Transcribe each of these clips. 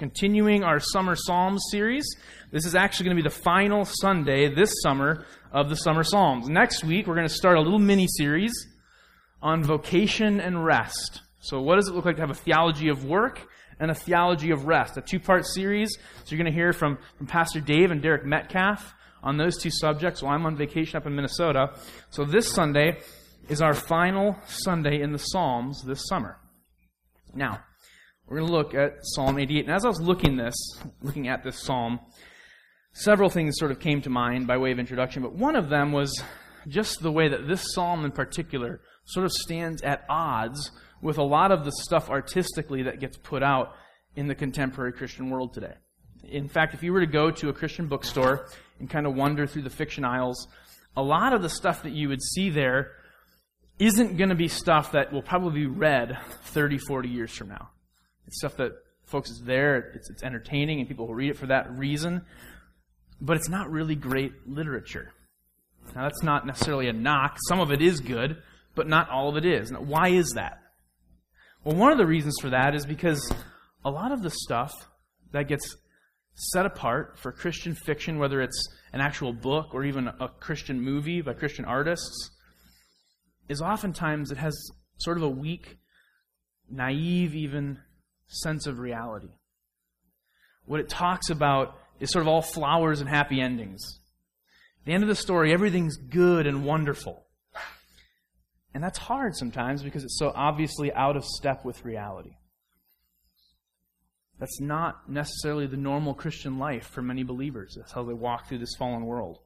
continuing our Summer Psalms series. This is actually going to be the final Sunday this summer of the Summer Psalms. Next week, we're going to start a little mini series on vocation and rest. So, what does it look like to have a theology of work and a theology of rest? A two part series. So, you're going to hear from, from Pastor Dave and Derek Metcalf on those two subjects while I'm on vacation up in Minnesota. So, this Sunday is our final Sunday in the Psalms this summer. Now, we're going to look at Psalm 88. And as I was looking this, looking at this psalm, several things sort of came to mind by way of introduction, but one of them was just the way that this psalm in particular sort of stands at odds with a lot of the stuff artistically that gets put out in the contemporary Christian world today. In fact, if you were to go to a Christian bookstore and kind of wander through the fiction aisles, a lot of the stuff that you would see there isn't going to be stuff that will probably be read 30, 40 years from now. It's stuff that folks is there, it's, it's entertaining, and people will read it for that reason. But it's not really great literature. Now, that's not necessarily a knock. Some of it is good, but not all of it is. Now, why is that? Well, one of the reasons for that is because a lot of the stuff that gets set apart for Christian fiction, whether it's an actual book or even a Christian movie by Christian artists, is oftentimes it has sort of a weak, naive, even sense of reality. What it talks about is sort of all flowers and happy endings. At the end of the story, everything's good and wonderful. And that's hard sometimes because it's so obviously out of step with reality. That's not necessarily the normal Christian life for many believers. That's how they walk through this fallen world.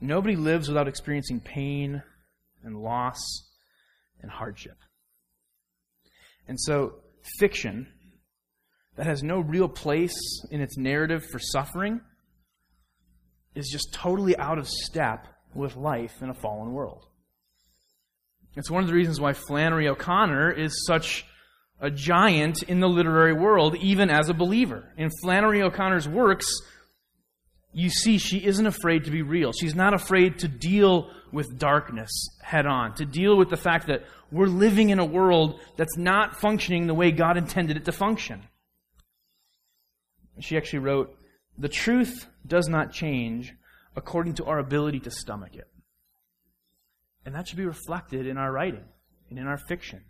Nobody lives without experiencing pain and loss and hardship. And so fiction that has no real place in its narrative for suffering is just totally out of step with life in a fallen world. It's one of the reasons why Flannery O'Connor is such a giant in the literary world, even as a believer. In Flannery O'Connor's works, you see she isn't afraid to be real. She's not afraid to deal with darkness head on, to deal with the fact that we're living in a world that's not functioning the way God intended it to function. She actually wrote, The truth does not change according to our ability to stomach it. And that should be reflected in our writing, and in our fiction,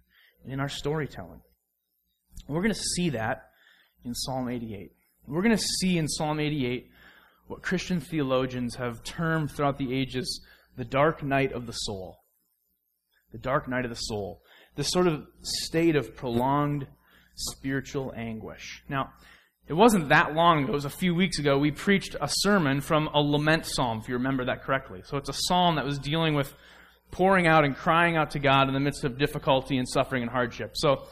and in our storytelling. we're going to see that in Psalm 88. We're going to see in Psalm 88 what Christian theologians have termed throughout the ages the dark night of the soul. The dark night of the soul. This sort of state of prolonged spiritual anguish. Now, it wasn't that long ago, it was a few weeks ago, we preached a sermon from a lament psalm, if you remember that correctly. So it's a psalm that was dealing with pouring out and crying out to God in the midst of difficulty and suffering and hardship. So,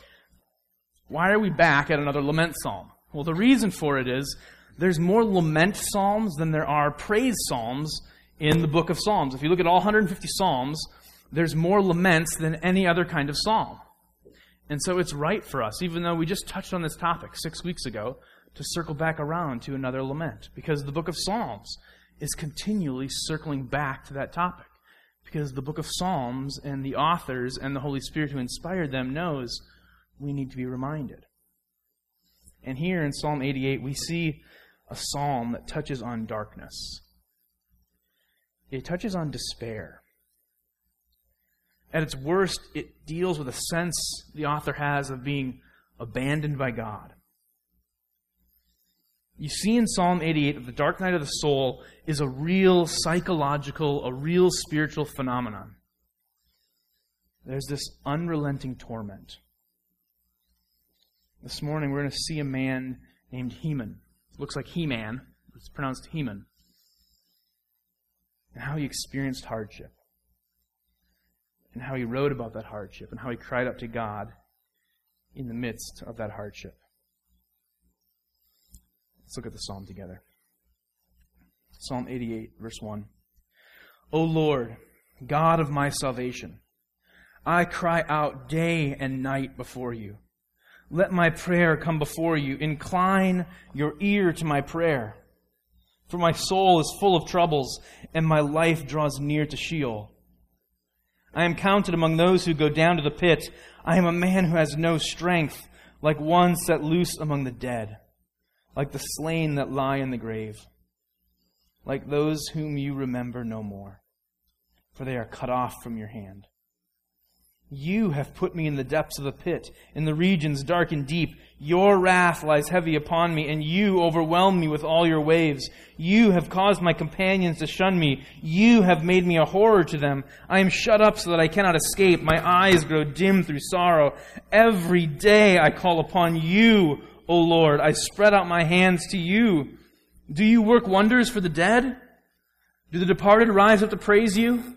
why are we back at another lament psalm? Well, the reason for it is there's more lament psalms than there are praise psalms in the book of Psalms. If you look at all 150 psalms, there's more laments than any other kind of psalm. And so it's right for us, even though we just touched on this topic six weeks ago, to circle back around to another lament. Because the book of Psalms is continually circling back to that topic. Because the book of Psalms and the authors and the Holy Spirit who inspired them knows we need to be reminded. And here in Psalm 88, we see a psalm that touches on darkness. It touches on despair. At its worst, it deals with a sense the author has of being abandoned by God. You see in Psalm 88 that the dark night of the soul is a real psychological, a real spiritual phenomenon. There's this unrelenting torment. This morning we're going to see a man named Heman It looks like He Man, it's pronounced Heman, and how he experienced hardship, and how he wrote about that hardship, and how he cried out to God in the midst of that hardship. Let's look at the psalm together. Psalm 88, verse 1. O Lord, God of my salvation, I cry out day and night before you. Let my prayer come before you. Incline your ear to my prayer. For my soul is full of troubles, and my life draws near to Sheol. I am counted among those who go down to the pit. I am a man who has no strength, like one set loose among the dead, like the slain that lie in the grave, like those whom you remember no more, for they are cut off from your hand. You have put me in the depths of the pit, in the regions dark and deep. Your wrath lies heavy upon me, and you overwhelm me with all your waves. You have caused my companions to shun me. You have made me a horror to them. I am shut up so that I cannot escape. My eyes grow dim through sorrow. Every day I call upon you, O Lord. I spread out my hands to you. Do you work wonders for the dead? Do the departed rise up to praise you?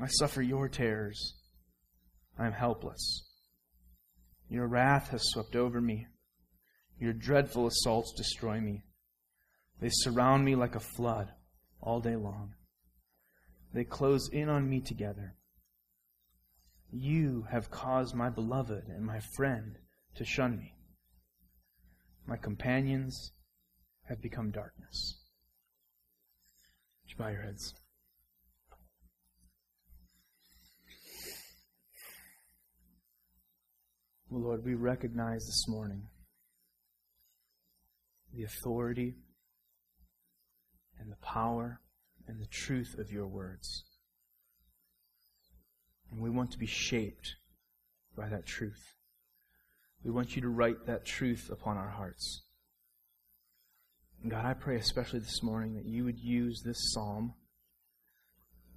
I suffer your terrors. I am helpless. Your wrath has swept over me. Your dreadful assaults destroy me. They surround me like a flood all day long. They close in on me together. You have caused my beloved and my friend to shun me. My companions have become darkness. Would you bow your heads? Lord, we recognize this morning the authority and the power and the truth of your words. And we want to be shaped by that truth. We want you to write that truth upon our hearts. And God, I pray especially this morning that you would use this psalm,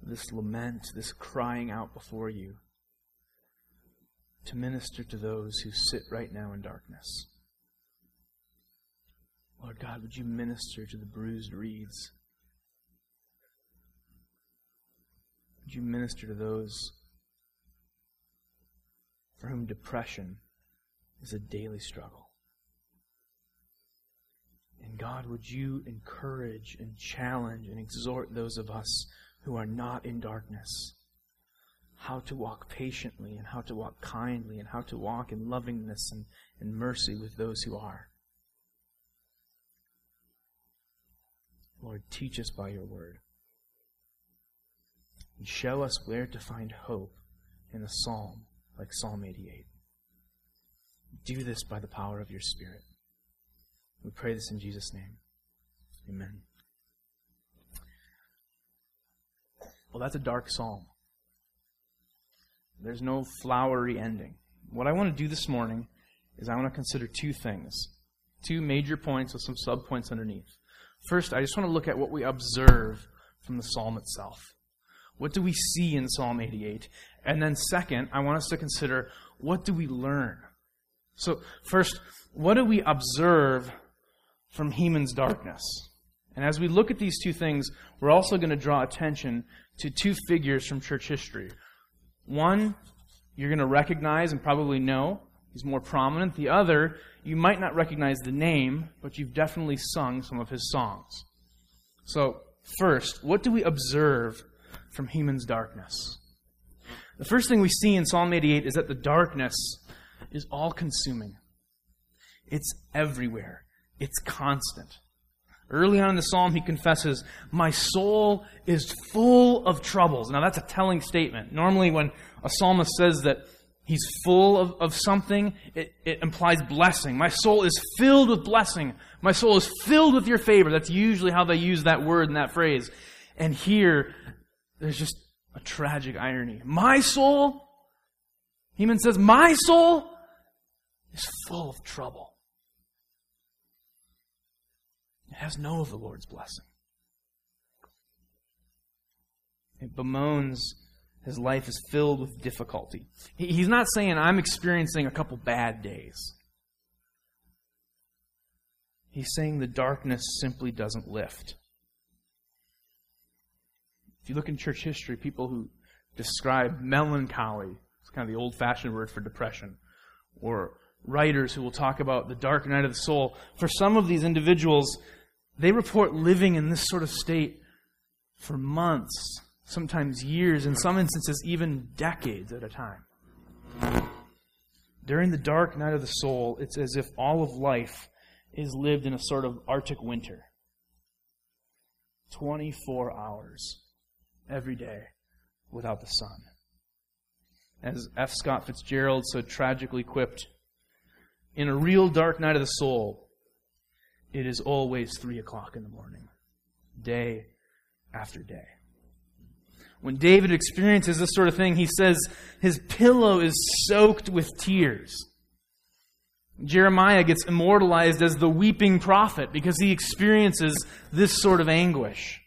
this lament, this crying out before you to minister to those who sit right now in darkness. Lord God, would you minister to the bruised reeds? Would you minister to those for whom depression is a daily struggle? And God, would you encourage and challenge and exhort those of us who are not in darkness? How to walk patiently and how to walk kindly and how to walk in lovingness and, and mercy with those who are. Lord, teach us by your word. And show us where to find hope in a psalm like Psalm 88. Do this by the power of your Spirit. We pray this in Jesus' name. Amen. Well, that's a dark psalm. There's no flowery ending. What I want to do this morning is I want to consider two things, two major points with some subpoints underneath. First, I just want to look at what we observe from the psalm itself. What do we see in Psalm 88? And then, second, I want us to consider what do we learn? So, first, what do we observe from Heman's darkness? And as we look at these two things, we're also going to draw attention to two figures from church history. One, you're going to recognize and probably know. He's more prominent. The other, you might not recognize the name, but you've definitely sung some of his songs. So, first, what do we observe from Heman's darkness? The first thing we see in Psalm 88 is that the darkness is all consuming. It's everywhere. It's constant. Early on in the psalm, he confesses, My soul is full of troubles. Now, that's a telling statement. Normally, when a psalmist says that he's full of, of something, it, it implies blessing. My soul is filled with blessing. My soul is filled with your favor. That's usually how they use that word and that phrase. And here, there's just a tragic irony. My soul, Heman says, My soul is full of trouble. It has no of the Lord's blessing. It bemoans his life is filled with difficulty. He's not saying, I'm experiencing a couple bad days. He's saying the darkness simply doesn't lift. If you look in church history, people who describe melancholy, it's kind of the old fashioned word for depression, or writers who will talk about the dark night of the soul. For some of these individuals, they report living in this sort of state for months, sometimes years, in some instances, even decades at a time. During the dark night of the soul, it's as if all of life is lived in a sort of Arctic winter. 24 hours every day without the sun. As F. Scott Fitzgerald so tragically quipped, in a real dark night of the soul, it is always 3 o'clock in the morning, day after day. When David experiences this sort of thing, he says his pillow is soaked with tears. Jeremiah gets immortalized as the weeping prophet because he experiences this sort of anguish.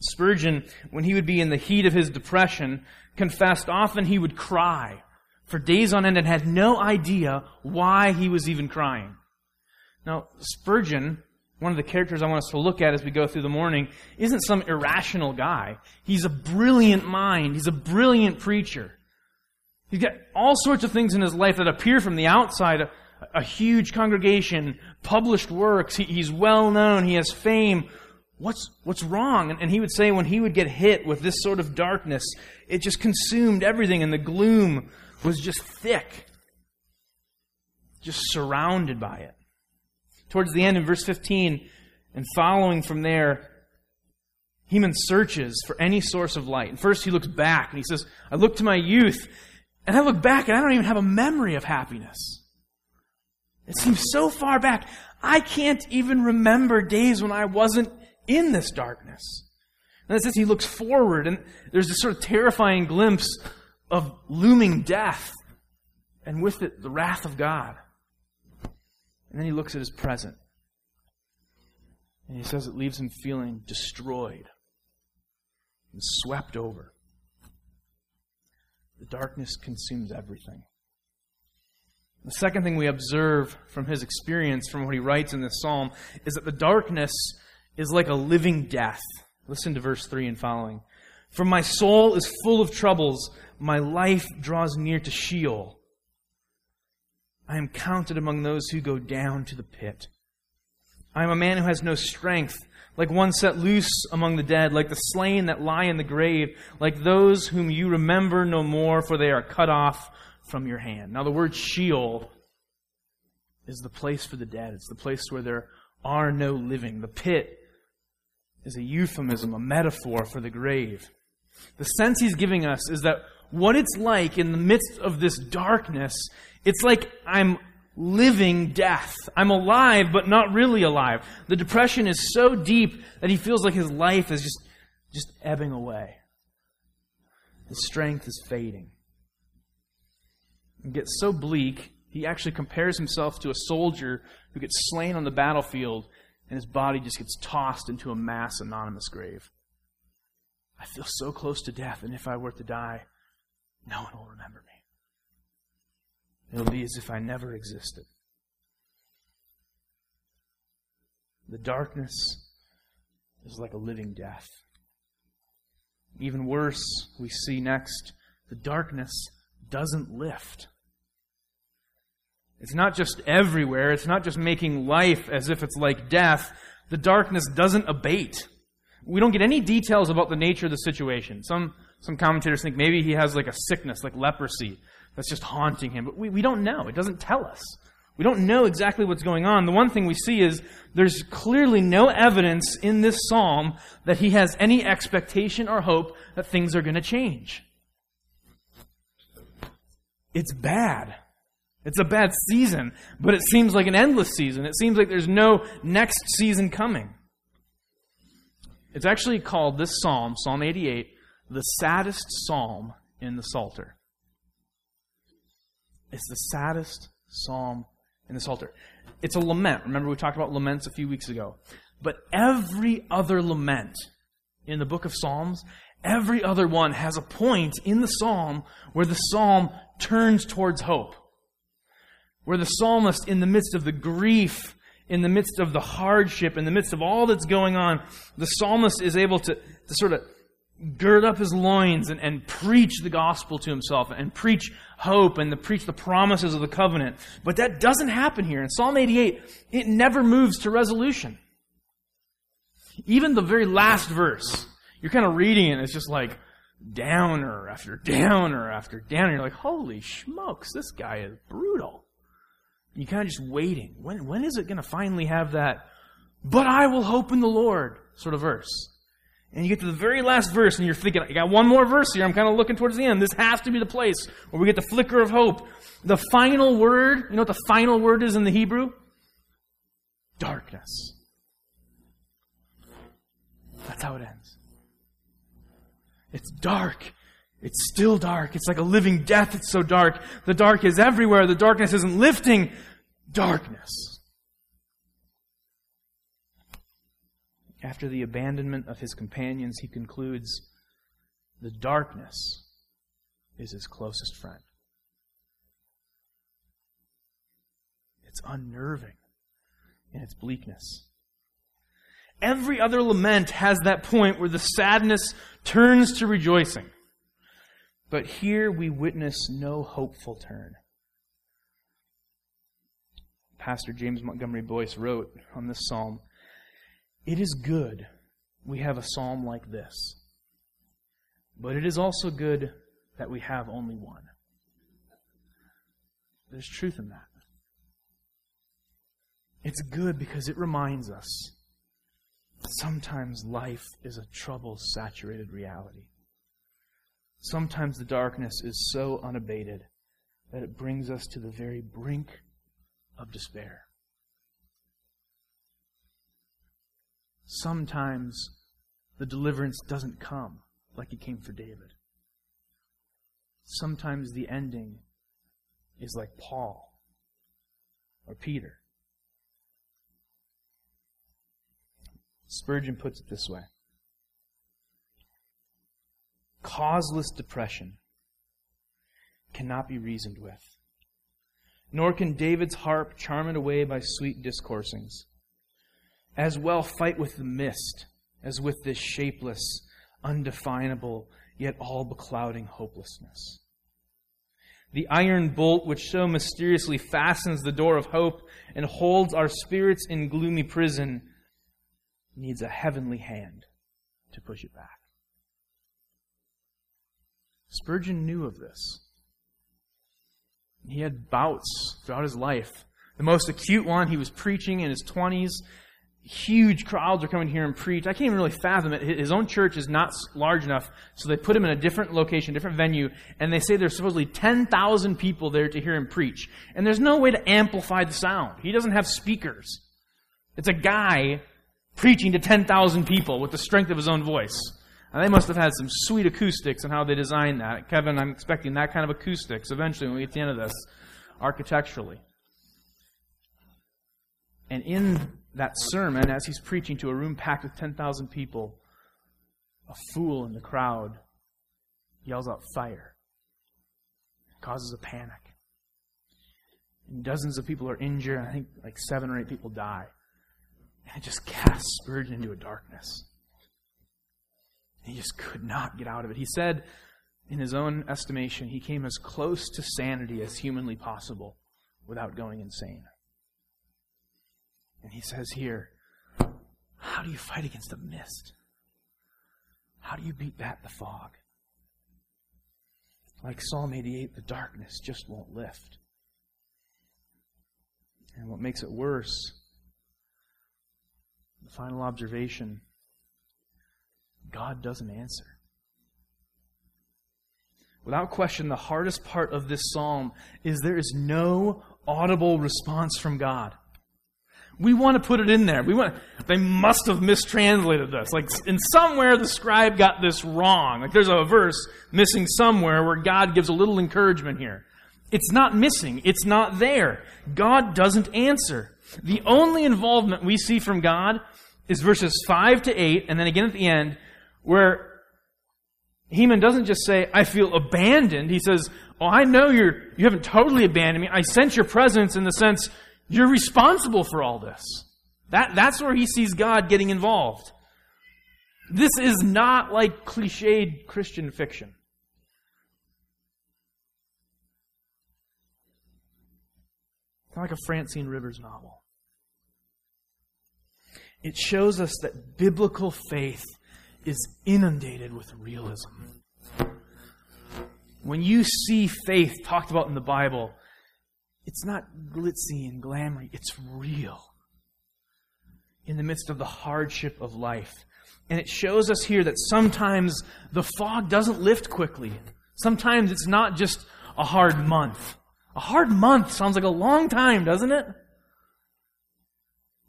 Spurgeon, when he would be in the heat of his depression, confessed often he would cry for days on end and had no idea why he was even crying. Now, Spurgeon, one of the characters I want us to look at as we go through the morning, isn't some irrational guy. He's a brilliant mind. He's a brilliant preacher. He's got all sorts of things in his life that appear from the outside a, huge congregation, published works, he, he's well known, he has fame. What's, what's wrong? And, and he would say when he would get hit with this sort of darkness, it just consumed everything, and the gloom was just thick, just surrounded by it. Towards the end, in verse 15 and following from there, Heman searches for any source of light. And first he looks back and he says, I look to my youth and I look back and I don't even have a memory of happiness. It seems so far back. I can't even remember days when I wasn't in this darkness. And it says he looks forward and there's this sort of terrifying glimpse of looming death and with it the wrath of God. And then he looks at his present. And he says it leaves him feeling destroyed and swept over. The darkness consumes everything. The second thing we observe from his experience, from what he writes in this psalm, is that the darkness is like a living death. Listen to verse 3 and following. For my soul is full of troubles, my life draws near to Sheol. I am counted among those who go down to the pit. I am a man who has no strength like one set loose among the dead, like the slain that lie in the grave, like those whom you remember no more, for they are cut off from your hand. Now, the word Sheol is the place for the dead. It's the place where there are no living. The pit is a euphemism, a metaphor for the grave. The sense he's giving us is that what it's like in the midst of this darkness, it's like I'm living death. I'm alive, but not really alive. The depression is so deep that he feels like his life is just, just ebbing away. His strength is fading. It gets so bleak, he actually compares himself to a soldier who gets slain on the battlefield and his body just gets tossed into a mass anonymous grave. I feel so close to death, and if I were to die, no one will remember me. It'll be as if I never existed. The darkness is like a living death. Even worse, we see next, the darkness doesn't lift. It's not just everywhere, it's not just making life as if it's like death. The darkness doesn't abate. We don't get any details about the nature of the situation. Some, some commentators think maybe he has like a sickness, like leprosy, that's just haunting him. But we, we don't know. It doesn't tell us. We don't know exactly what's going on. The one thing we see is there's clearly no evidence in this psalm that he has any expectation or hope that things are going to change. It's bad. It's a bad season, but it seems like an endless season. It seems like there's no next season coming. It's actually called this psalm, Psalm 88, the saddest psalm in the Psalter. It's the saddest psalm in the Psalter. It's a lament. Remember, we talked about laments a few weeks ago. But every other lament in the book of Psalms, every other one has a point in the psalm where the psalm turns towards hope. Where the psalmist, in the midst of the grief, in the midst of the hardship, in the midst of all that's going on, the psalmist is able to, to sort of gird up his loins and, and preach the gospel to himself and preach hope and the, preach the promises of the covenant. But that doesn't happen here. In Psalm 88, it never moves to resolution. Even the very last verse, you're kind of reading it, it's just like downer after downer after downer. You're like, holy smokes, this guy is brutal. You're kind of just waiting. When, when is it going to finally have that, but I will hope in the Lord sort of verse? And you get to the very last verse and you're thinking, I got one more verse here. I'm kind of looking towards the end. This has to be the place where we get the flicker of hope. The final word, you know what the final word is in the Hebrew? Darkness. That's how it ends. It's dark. It's still dark. It's like a living death. It's so dark. The dark is everywhere. The darkness isn't lifting. Darkness. After the abandonment of his companions, he concludes the darkness is his closest friend. It's unnerving in its bleakness. Every other lament has that point where the sadness turns to rejoicing. But here we witness no hopeful turn. Pastor James Montgomery Boice wrote on this psalm it is good we have a psalm like this, but it is also good that we have only one. There's truth in that. It's good because it reminds us that sometimes life is a trouble saturated reality. Sometimes the darkness is so unabated that it brings us to the very brink of despair. Sometimes the deliverance doesn't come like it came for David. Sometimes the ending is like Paul or Peter. Spurgeon puts it this way Causeless depression cannot be reasoned with, nor can David's harp charm it away by sweet discoursings as well fight with the mist as with this shapeless, undefinable, yet all beclouding hopelessness. The iron bolt which so mysteriously fastens the door of hope and holds our spirits in gloomy prison needs a heavenly hand to push it back. Spurgeon knew of this. He had bouts throughout his life. The most acute one, he was preaching in his 20s huge crowds are coming here and preach. I can't even really fathom it. His own church is not large enough, so they put him in a different location, different venue, and they say there's supposedly 10,000 people there to hear him preach. And there's no way to amplify the sound. He doesn't have speakers. It's a guy preaching to 10,000 people with the strength of his own voice. And they must have had some sweet acoustics and how they designed that. Kevin, I'm expecting that kind of acoustics eventually when we get to the end of this, architecturally. And in that sermon, as he's preaching to a room packed with 10,000 people, a fool in the crowd yells out fire, causes a panic. And dozens of people are injured. I think like seven or eight people die. And it just casts Spurgeon into a darkness. He just could not get out of it. He said, in his own estimation, he came as close to sanity as humanly possible without going insane. And he says here, how do you fight against the mist? How do you beat back the fog? Like Psalm 88, the darkness just won't lift. And what makes it worse, the final observation God doesn't answer. Without question, the hardest part of this psalm is there is no audible response from God. We want to put it in there. We want. They must have mistranslated this. Like in somewhere, the scribe got this wrong. Like there's a verse missing somewhere where God gives a little encouragement here. It's not missing. It's not there. God doesn't answer. The only involvement we see from God is verses five to eight, and then again at the end, where Heman doesn't just say, "I feel abandoned." He says, "Oh, I know you're you haven't totally abandoned me. I sense your presence in the sense." You're responsible for all this. That, that's where he sees God getting involved. This is not like cliched Christian fiction. It's like a Francine Rivers novel. It shows us that biblical faith is inundated with realism. When you see faith talked about in the Bible, it's not glitzy and glamoury, it's real. In the midst of the hardship of life. And it shows us here that sometimes the fog doesn't lift quickly. Sometimes it's not just a hard month. A hard month sounds like a long time, doesn't it?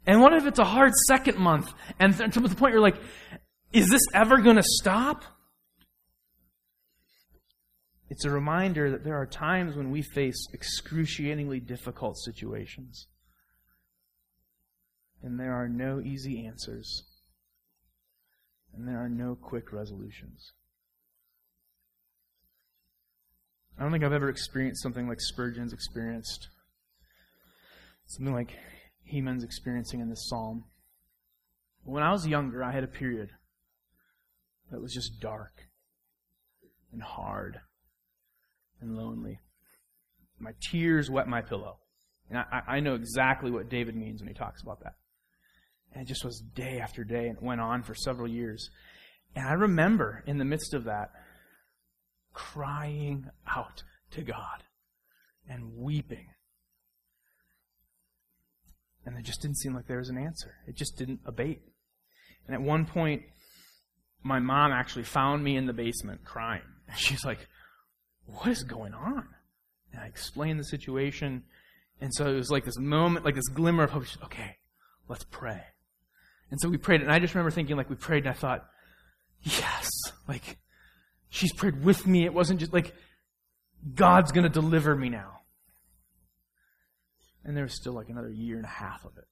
And what if it's a hard second month? And to the point you're like, is this ever going to stop? It's a reminder that there are times when we face excruciatingly difficult situations. And there are no easy answers. And there are no quick resolutions. I don't think I've ever experienced something like Spurgeon's experienced. Something like Heman's experiencing in this psalm. When I was younger, I had a period that was just dark and hard and lonely. My tears wet my pillow. And I, I know exactly what David means when he talks about that. And it just was day after day, and it went on for several years. And I remember in the midst of that, crying out to God and weeping. And it just didn't seem like there was an answer. It just didn't abate. And at one point, my mom actually found me in the basement crying. She's like, What is going on? And I explained the situation. And so it was like this moment, like this glimmer of hope. Okay, let's pray. And so we prayed. And I just remember thinking, like, we prayed, and I thought, Yes, like, she's prayed with me. It wasn't just like, God's going to deliver me now. And there was still like another year and a half of it.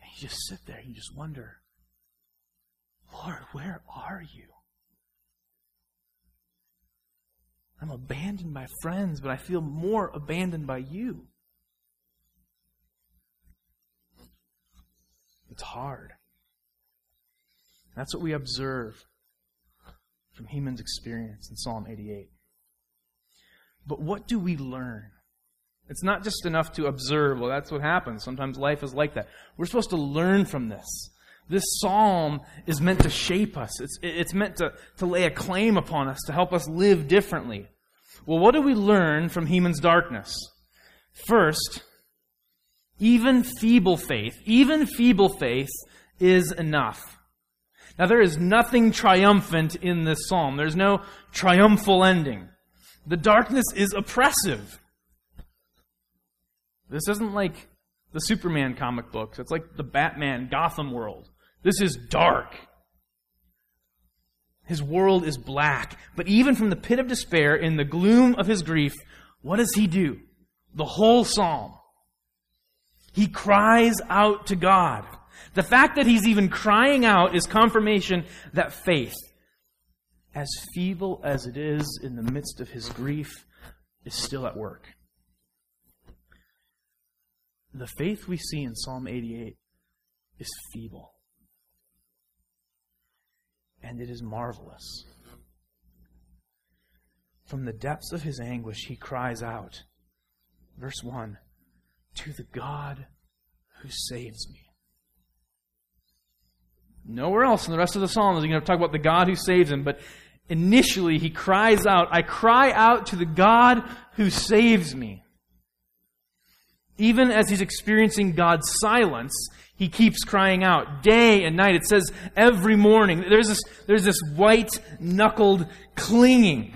And you just sit there, and you just wonder, Lord, where are you? I'm abandoned by friends, but I feel more abandoned by you. It's hard. That's what we observe from Heman's experience in Psalm 88. But what do we learn? It's not just enough to observe, well, that's what happens. Sometimes life is like that. We're supposed to learn from this. This psalm is meant to shape us, it's, it's meant to, to lay a claim upon us, to help us live differently. Well, what do we learn from Heman's darkness? First, even feeble faith, even feeble faith is enough. Now, there is nothing triumphant in this psalm. There's no triumphal ending. The darkness is oppressive. This isn't like the Superman comic books. It's like the Batman Gotham world. This is dark. His world is black. But even from the pit of despair, in the gloom of his grief, what does he do? The whole psalm. He cries out to God. The fact that he's even crying out is confirmation that faith, as feeble as it is in the midst of his grief, is still at work. The faith we see in Psalm 88 is feeble. And it is marvelous. From the depths of his anguish, he cries out, verse 1 To the God who saves me. Nowhere else in the rest of the psalm is he going to talk about the God who saves him, but initially he cries out, I cry out to the God who saves me. Even as he's experiencing God's silence, he keeps crying out day and night. It says every morning. There's this, there's this white knuckled clinging.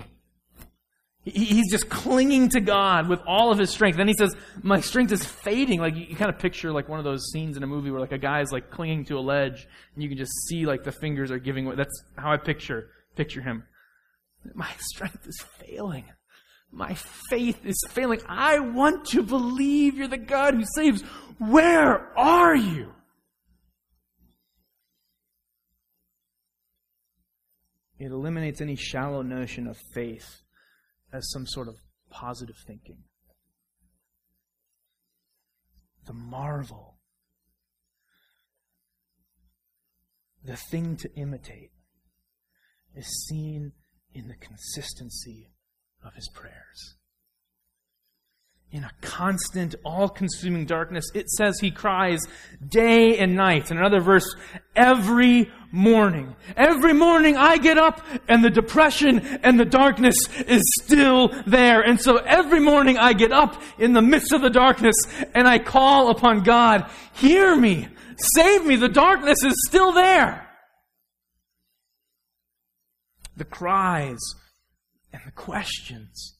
He's just clinging to God with all of his strength. Then he says, My strength is fading. Like you kind of picture like one of those scenes in a movie where like a guy is like clinging to a ledge and you can just see like the fingers are giving way. That's how I picture picture him. My strength is failing. My faith is failing. I want to believe you're the God who saves. Where are you? It eliminates any shallow notion of faith as some sort of positive thinking. The marvel the thing to imitate, is seen in the consistency of his prayers. In a constant, all consuming darkness, it says he cries day and night. In another verse, every morning. Every morning I get up and the depression and the darkness is still there. And so every morning I get up in the midst of the darkness and I call upon God, hear me, save me. The darkness is still there. The cries and the questions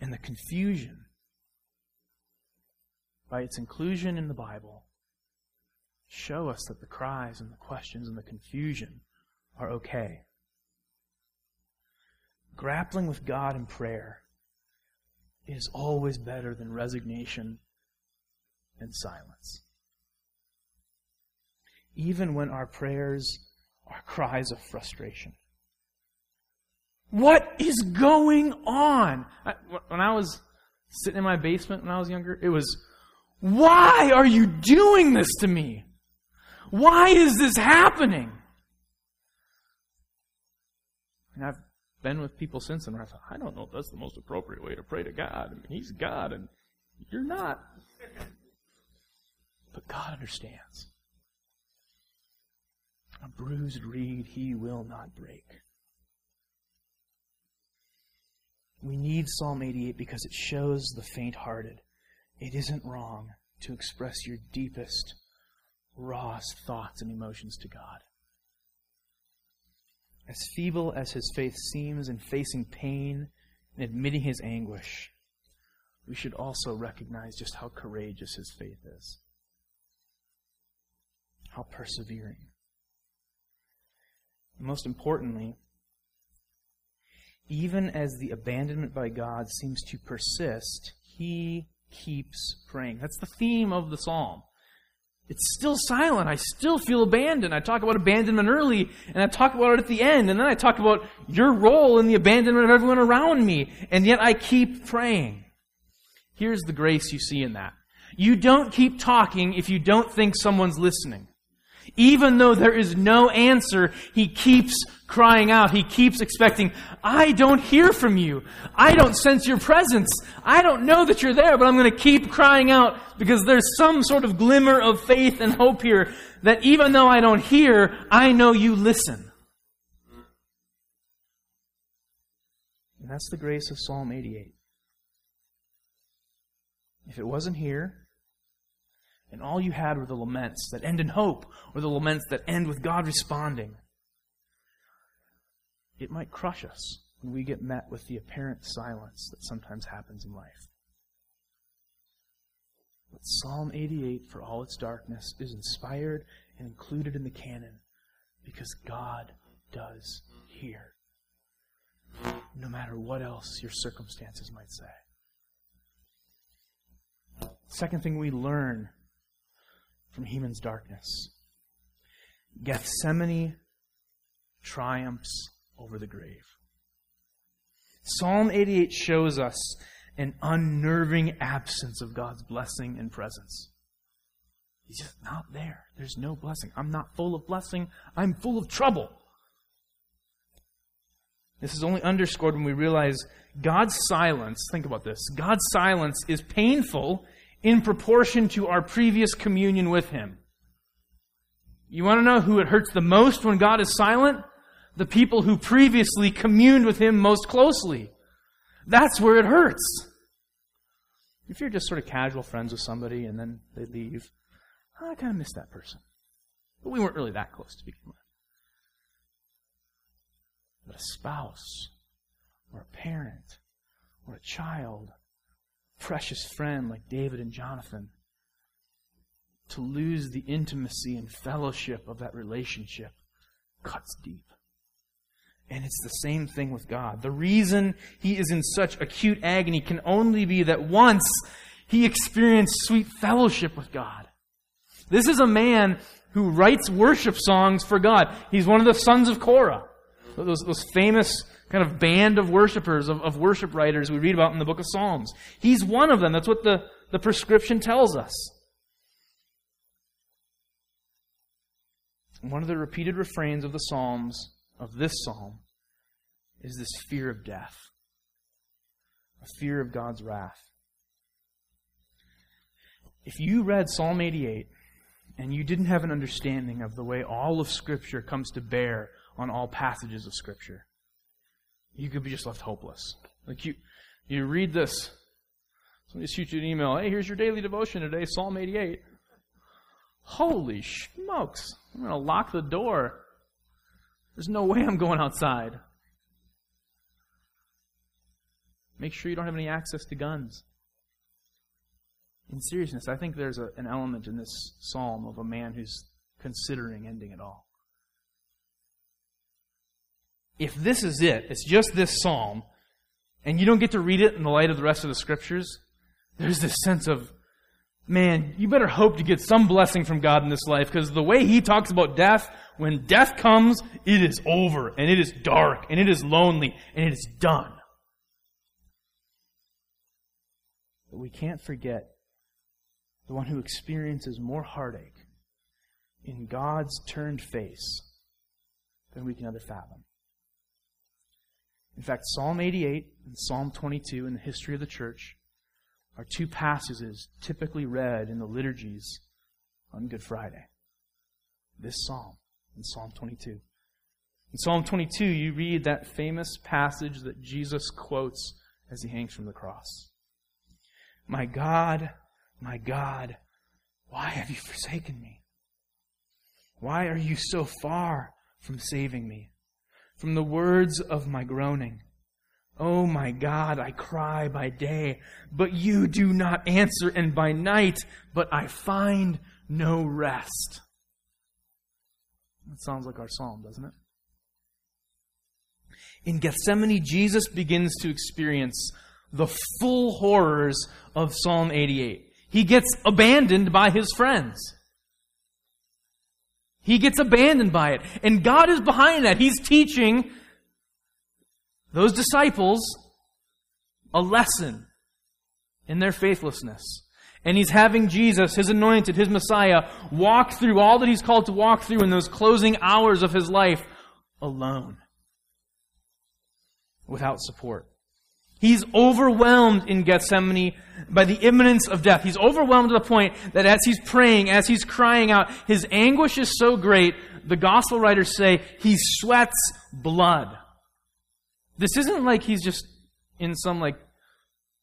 and the confusion by its inclusion in the Bible show us that the cries and the questions and the confusion are okay. Grappling with God in prayer is always better than resignation and silence. Even when our prayers are cries of frustration. What is going on? When I was sitting in my basement when I was younger, it was, why are you doing this to me? Why is this happening? And I've been with people since then I thought, I don't know if that's the most appropriate way to pray to God. I mean, He's God and you're not. But God understands. A bruised reed He will not break. We need Psalm 88 because it shows the faint hearted. It isn't wrong to express your deepest rawest thoughts and emotions to God. As feeble as his faith seems in facing pain and admitting his anguish, we should also recognize just how courageous his faith is, how persevering. And most importantly, even as the abandonment by God seems to persist, he keeps praying. That's the theme of the psalm it's still silent. I still feel abandoned. I talk about abandonment early, and I talk about it at the end, and then I talk about your role in the abandonment of everyone around me, and yet I keep praying. Here's the grace you see in that. You don't keep talking if you don't think someone's listening. Even though there is no answer, he keeps crying out. He keeps expecting, I don't hear from you. I don't sense your presence. I don't know that you're there, but I'm going to keep crying out because there's some sort of glimmer of faith and hope here that even though I don't hear, I know you listen. And that's the grace of Psalm 88. If it wasn't here, and all you had were the laments that end in hope, or the laments that end with God responding. It might crush us when we get met with the apparent silence that sometimes happens in life. But Psalm 88, for all its darkness, is inspired and included in the canon because God does hear. No matter what else your circumstances might say. Second thing we learn from Heman's darkness. Gethsemane triumphs over the grave. Psalm 88 shows us an unnerving absence of God's blessing and presence. He's just not there. There's no blessing. I'm not full of blessing. I'm full of trouble. This is only underscored when we realize God's silence, think about this, God's silence is painful in proportion to our previous communion with Him. You want to know who it hurts the most when God is silent? The people who previously communed with Him most closely. That's where it hurts. If you're just sort of casual friends with somebody and then they leave, oh, I kind of miss that person. But we weren't really that close to begin with. But a spouse, or a parent, or a child, precious friend like David and Jonathan, to lose the intimacy and fellowship of that relationship cuts deep. And it's the same thing with God. The reason he is in such acute agony can only be that once he experienced sweet fellowship with God. This is a man who writes worship songs for God. He's one of the sons of Korah. Those, those famous kind of band of worshipers, of, of worship writers we read about in the book of Psalms. He's one of them. That's what the, the prescription tells us. one of the repeated refrains of the Psalms, of this psalm, is this fear of death, a fear of God's wrath. If you read Psalm 88 and you didn't have an understanding of the way all of Scripture comes to bear on all passages of Scripture, you could be just left hopeless. Like you, you read this, somebody shoots you an email, hey, here's your daily devotion today, Psalm 88. Holy smokes, I'm going to lock the door. There's no way I'm going outside. Make sure you don't have any access to guns in seriousness, I think there's a, an element in this psalm of a man who's considering ending it all. If this is it, it's just this psalm, and you don't get to read it in the light of the rest of the scriptures, there's this sense of, man, you better hope to get some blessing from God in this life, because the way he talks about death, when death comes, it is over, and it is dark, and it is lonely, and it is done. But we can't forget the one who experiences more heartache in God's turned face than we can ever fathom. In fact, Psalm 88 and Psalm 22 in the history of the church are two passages typically read in the liturgies on Good Friday. This psalm and Psalm 22. In Psalm 22, you read that famous passage that Jesus quotes as he hangs from the cross. My God, my God, why have you forsaken me? Why are you so far from saving me? From the words of my groaning. Oh my God, I cry by day, but you do not answer, and by night, but I find no rest. That sounds like our psalm, doesn't it? In Gethsemane, Jesus begins to experience the full horrors of Psalm 88. He gets abandoned by his friends. He gets abandoned by it. And God is behind that. He's teaching those disciples a lesson in their faithlessness. And he's having Jesus, his anointed, his Messiah, walk through all that he's called to walk through in those closing hours of his life alone. Without support. He's overwhelmed in Gethsemane by the imminence of death. He's overwhelmed to the point that as he's praying, as he's crying out, his anguish is so great, the gospel writers say he sweats blood. This isn't like he's just in some like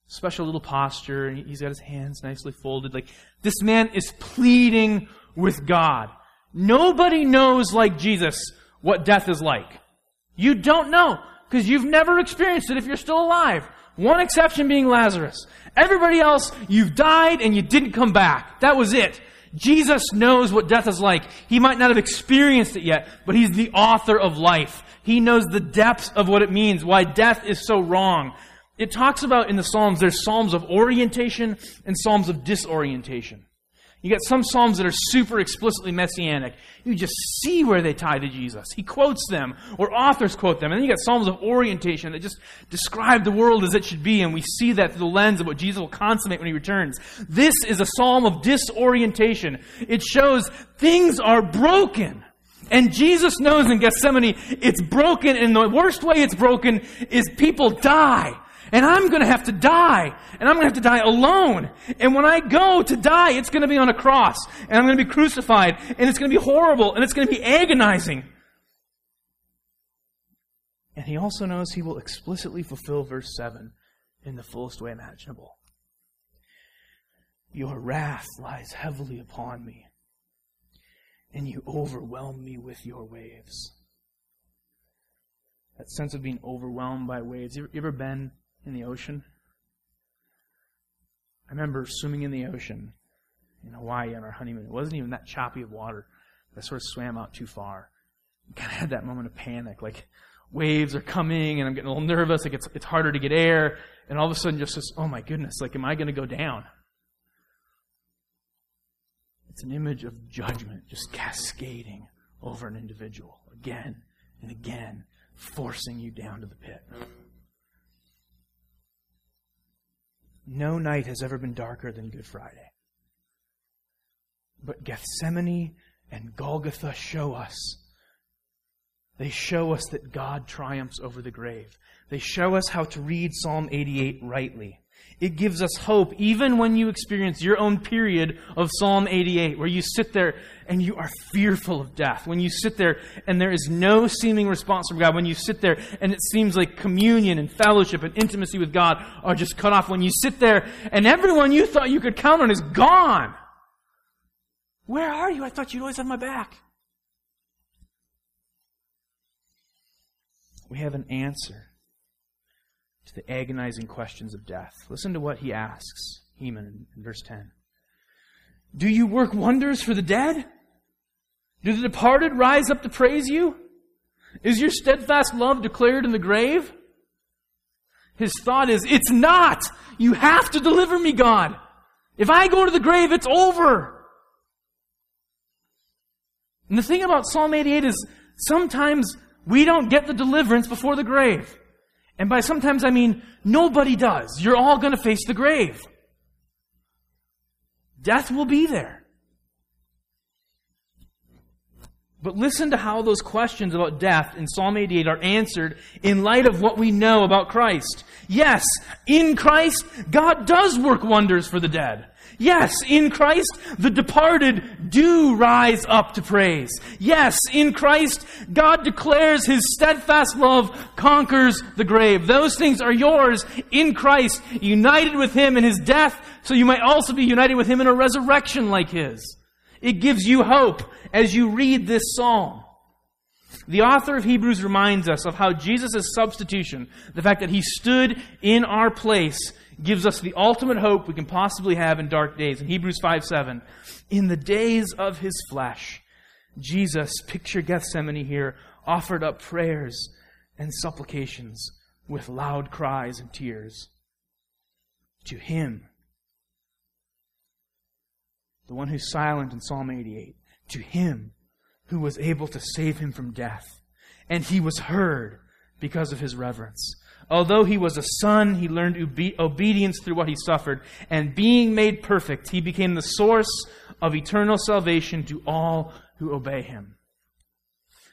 special little posture and he's got his hands nicely folded. Like this man is pleading with God. Nobody knows like Jesus what death is like. You don't know because you've never experienced it if you're still alive. One exception being Lazarus. Everybody else, you've died and you didn't come back. That was it. Jesus knows what death is like. He might not have experienced it yet, but He's the author of life. He knows the depths of what it means, why death is so wrong. It talks about in the Psalms, there's Psalms of orientation and Psalms of disorientation. You got some Psalms that are super explicitly messianic. You just see where they tie to Jesus. He quotes them, or authors quote them. And then you got Psalms of orientation that just describe the world as it should be, and we see that through the lens of what Jesus will consummate when he returns. This is a Psalm of disorientation. It shows things are broken. And Jesus knows in Gethsemane it's broken, and the worst way it's broken is people die. And I'm going to have to die. And I'm going to have to die alone. And when I go to die, it's going to be on a cross. And I'm going to be crucified. And it's going to be horrible. And it's going to be agonizing. And he also knows he will explicitly fulfill verse 7 in the fullest way imaginable. Your wrath lies heavily upon me, and you overwhelm me with your waves. That sense of being overwhelmed by waves. You ever been in the ocean. I remember swimming in the ocean in Hawaii on our honeymoon. It wasn't even that choppy of water. I sort of swam out too far. Kind of had that moment of panic, like waves are coming and I'm getting a little nervous. Like it's, it's harder to get air. And all of a sudden just this, oh my goodness, like am I going to go down? It's an image of judgment just cascading over an individual again and again, forcing you down to the pit. No night has ever been darker than Good Friday. But Gethsemane and Golgotha show us. They show us that God triumphs over the grave. They show us how to read Psalm 88 rightly. It gives us hope even when you experience your own period of Psalm 88 where you sit there and you are fearful of death. When you sit there and there is no seeming response from God. When you sit there and it seems like communion and fellowship and intimacy with God are just cut off. When you sit there and everyone you thought you could count on is gone. Where are you? I thought you'd always have my back. We have an answer to the agonizing questions of death. Listen to what he asks, Heman, in verse 10. Do you work wonders for the dead? Do the departed rise up to praise you? Is your steadfast love declared in the grave? His thought is, it's not! You have to deliver me, God! If I go to the grave, it's over! And the thing about Psalm 88 is sometimes we don't get the deliverance before the grave. And by sometimes I mean nobody does. You're all going to face the grave. Death will be there. But listen to how those questions about death in Psalm 88 are answered in light of what we know about Christ. Yes, in Christ, God does work wonders for the dead. Yes, in Christ, the departed do rise up to praise. Yes, in Christ, God declares His steadfast love conquers the grave. Those things are yours in Christ, united with Him in His death, so you might also be united with Him in a resurrection like His. It gives you hope as you read this psalm. The author of Hebrews reminds us of how Jesus' substitution, the fact that He stood in our place, gives us the ultimate hope we can possibly have in dark days. In Hebrews 5 7, in the days of his flesh, Jesus, picture Gethsemane here, offered up prayers and supplications with loud cries and tears. To him, the one who's silent in Psalm 88, to him who was able to save him from death. And he was heard because of his reverence. Although he was a son, he learned obe- obedience through what he suffered. And being made perfect, he became the source of eternal salvation to all who obey him.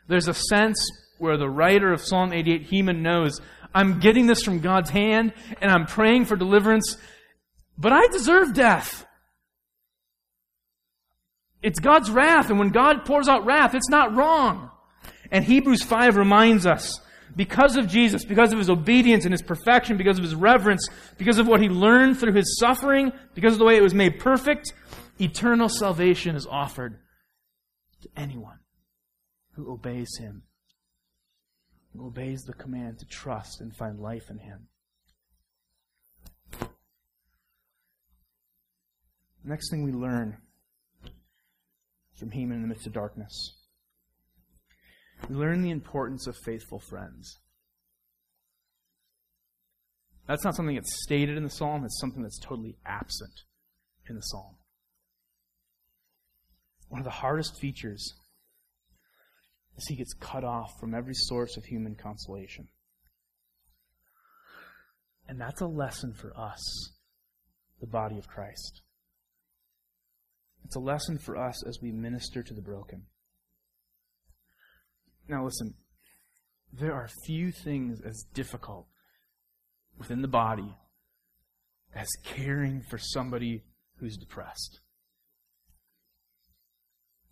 There's a sense where the writer of Psalm 88, Heman, knows I'm getting this from God's hand and I'm praying for deliverance, but I deserve death. It's God's wrath, and when God pours out wrath, it's not wrong. And Hebrews 5 reminds us because of Jesus, because of his obedience and his perfection, because of his reverence, because of what he learned through his suffering, because of the way it was made perfect, eternal salvation is offered to anyone who obeys him, who obeys the command to trust and find life in him. Next thing we learn from Heman in the midst of darkness we learn the importance of faithful friends. That's not something that's stated in the psalm, it's something that's totally absent in the psalm. One of the hardest features is he gets cut off from every source of human consolation. And that's a lesson for us, the body of Christ. It's a lesson for us as we minister to the broken. Now, listen, there are few things as difficult within the body as caring for somebody who's depressed.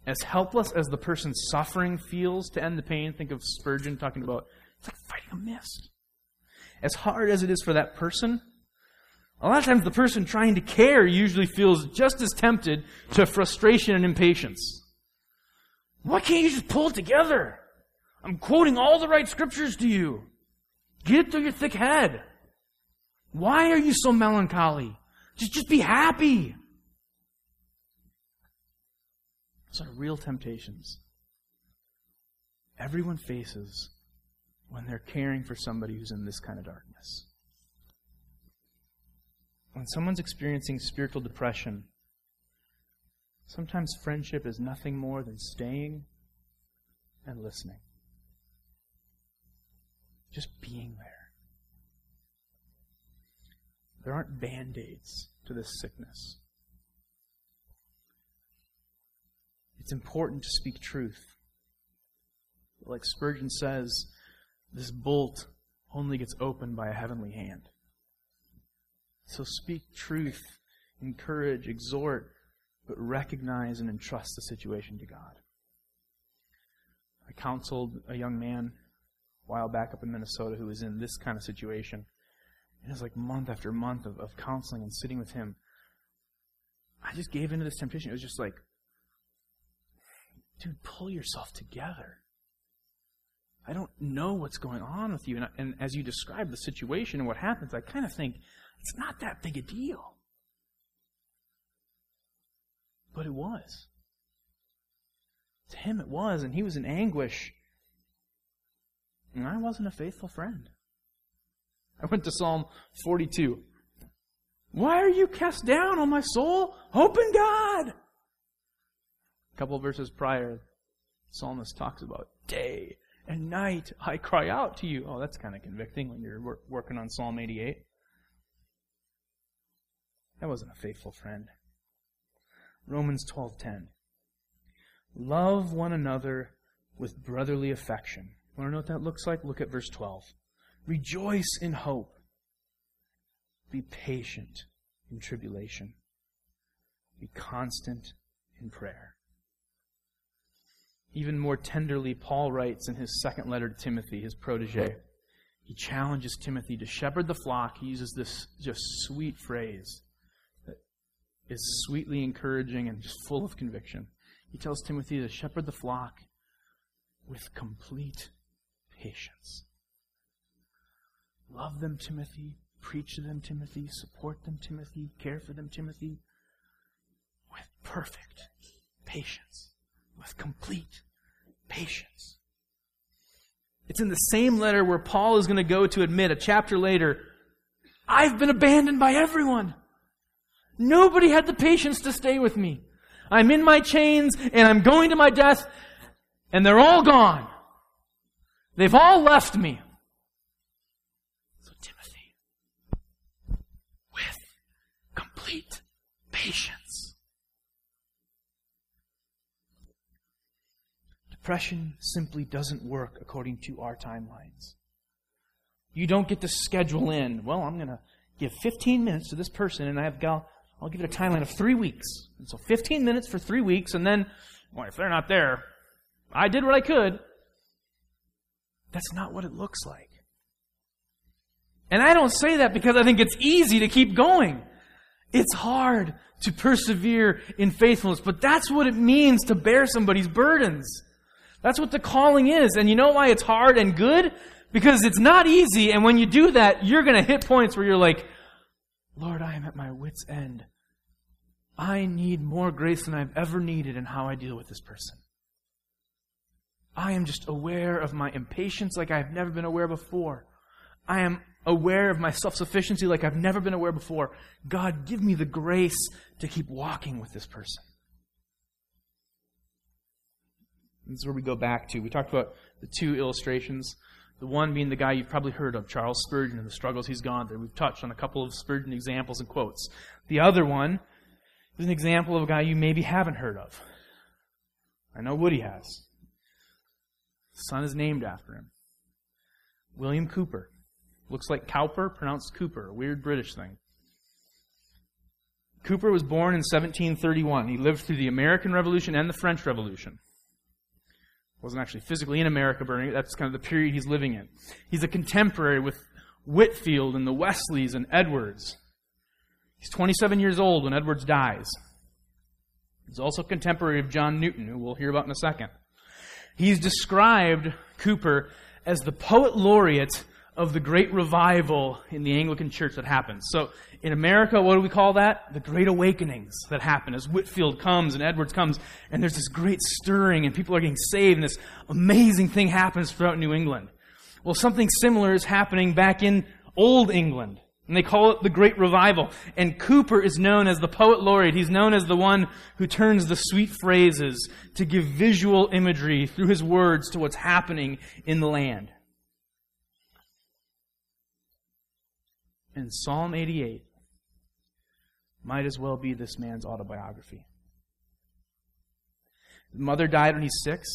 As helpless as the person suffering feels to end the pain, think of Spurgeon talking about it's like fighting a mist. As hard as it is for that person, a lot of times the person trying to care usually feels just as tempted to frustration and impatience. Why can't you just pull it together? I'm quoting all the right scriptures to you. Get it through your thick head. Why are you so melancholy? Just, just be happy. Those are real temptations. Everyone faces when they're caring for somebody who's in this kind of darkness. When someone's experiencing spiritual depression, sometimes friendship is nothing more than staying and listening. Just being there. There aren't band aids to this sickness. It's It's important to speak truth. Like Spurgeon says, this bolt only gets opened by a heavenly hand. So speak truth, encourage, exhort, but recognize and entrust the situation to God. I counseled a young man a while back up in Minnesota who was in this kind of situation. And It was like month after month of, of counseling and sitting with him. I just gave into this temptation. It was just like, dude, pull yourself together. I don't know what's going on with you. And, and as you describe the situation and what happens, I kind of think it's not that big a deal. But it was. To him, it was, and he was in anguish. And I wasn't a faithful friend. I went to Psalm 42. Why are you cast down, O my soul? Hope in God. A couple verses prior, psalmist talks about day and night I cry out to you. Oh, that's kind of convicting when you're working on Psalm 88. That wasn't a faithful friend. Romans 12:10. Love one another with brotherly affection. Want to know what that looks like? Look at verse 12. Rejoice in hope. Be patient in tribulation. Be constant in prayer. Even more tenderly, Paul writes in his second letter to Timothy, his protege. He challenges Timothy to shepherd the flock. He uses this just sweet phrase is sweetly encouraging and just full of conviction. He tells Timothy to shepherd the flock with complete patience. Love them, Timothy. Preach to them, Timothy. Support them, Timothy. Care for them, Timothy. With perfect patience. With complete patience. It's in the same letter where Paul is going to go to admit a chapter later, I've been abandoned by everyone. Nobody had the patience to stay with me. I'm in my chains and I'm going to my death and they're all gone. They've all left me. So Timothy, with complete patience. Depression simply doesn't work according to our timelines. You don't get to schedule in, well, I'm going to give 15 minutes to this person, and I've got, I'll give it a timeline of three weeks. And so 15 minutes for three weeks, and then, well, if they're not there, I did what I could. That's not what it looks like. And I don't say that because I think it's easy to keep going. It's hard to persevere in faithfulness, but that's what it means to bear somebody's burdens. That's what the calling is. And you know why it's hard and good? Because it's not easy, and when you do that, you're going to hit points where you're like, Lord, I am at my wits' end. I need more grace than I've ever needed in how I deal with this person. I am just aware of my impatience like I've never been aware before. I am aware of my self sufficiency like I've never been aware before. God, give me the grace to keep walking with this person. This is where we go back to. We talked about the two illustrations. The one being the guy you've probably heard of, Charles Spurgeon, and the struggles he's gone through. We've touched on a couple of Spurgeon examples and quotes. The other one is an example of a guy you maybe haven't heard of. I know Woody has. His son is named after him. William Cooper. Looks like Cowper, pronounced Cooper, a weird British thing. Cooper was born in 1731. He lived through the American Revolution and the French Revolution. Wasn't actually physically in America, but that's kind of the period he's living in. He's a contemporary with Whitefield and the Wesleys and Edwards. He's 27 years old when Edwards dies. He's also contemporary of John Newton, who we'll hear about in a second. He's described, Cooper, as the poet laureate of the great revival in the Anglican church that happens. So in America, what do we call that? The great awakenings that happen as Whitefield comes and Edwards comes, and there's this great stirring, and people are getting saved, and this amazing thing happens throughout New England. Well, something similar is happening back in Old England. And they call it the Great Revival. And Cooper is known as the poet laureate. He's known as the one who turns the sweet phrases to give visual imagery through his words to what's happening in the land. And Psalm 88 might as well be this man's autobiography. His mother died when he's six.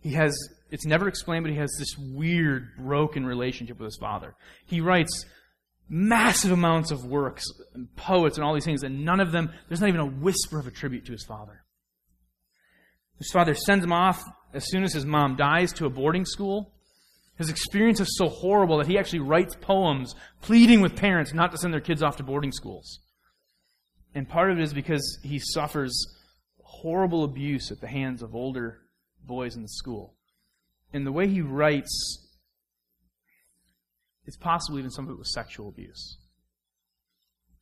He has, it's never explained, but he has this weird, broken relationship with his father. He writes massive amounts of works and poets and all these things, and none of them, there's not even a whisper of a tribute to his father. His father sends him off as soon as his mom dies to a boarding school. His experience is so horrible that he actually writes poems pleading with parents not to send their kids off to boarding schools. And part of it is because he suffers horrible abuse at the hands of older boys in the school. And the way he writes, it's possible even some of it was sexual abuse.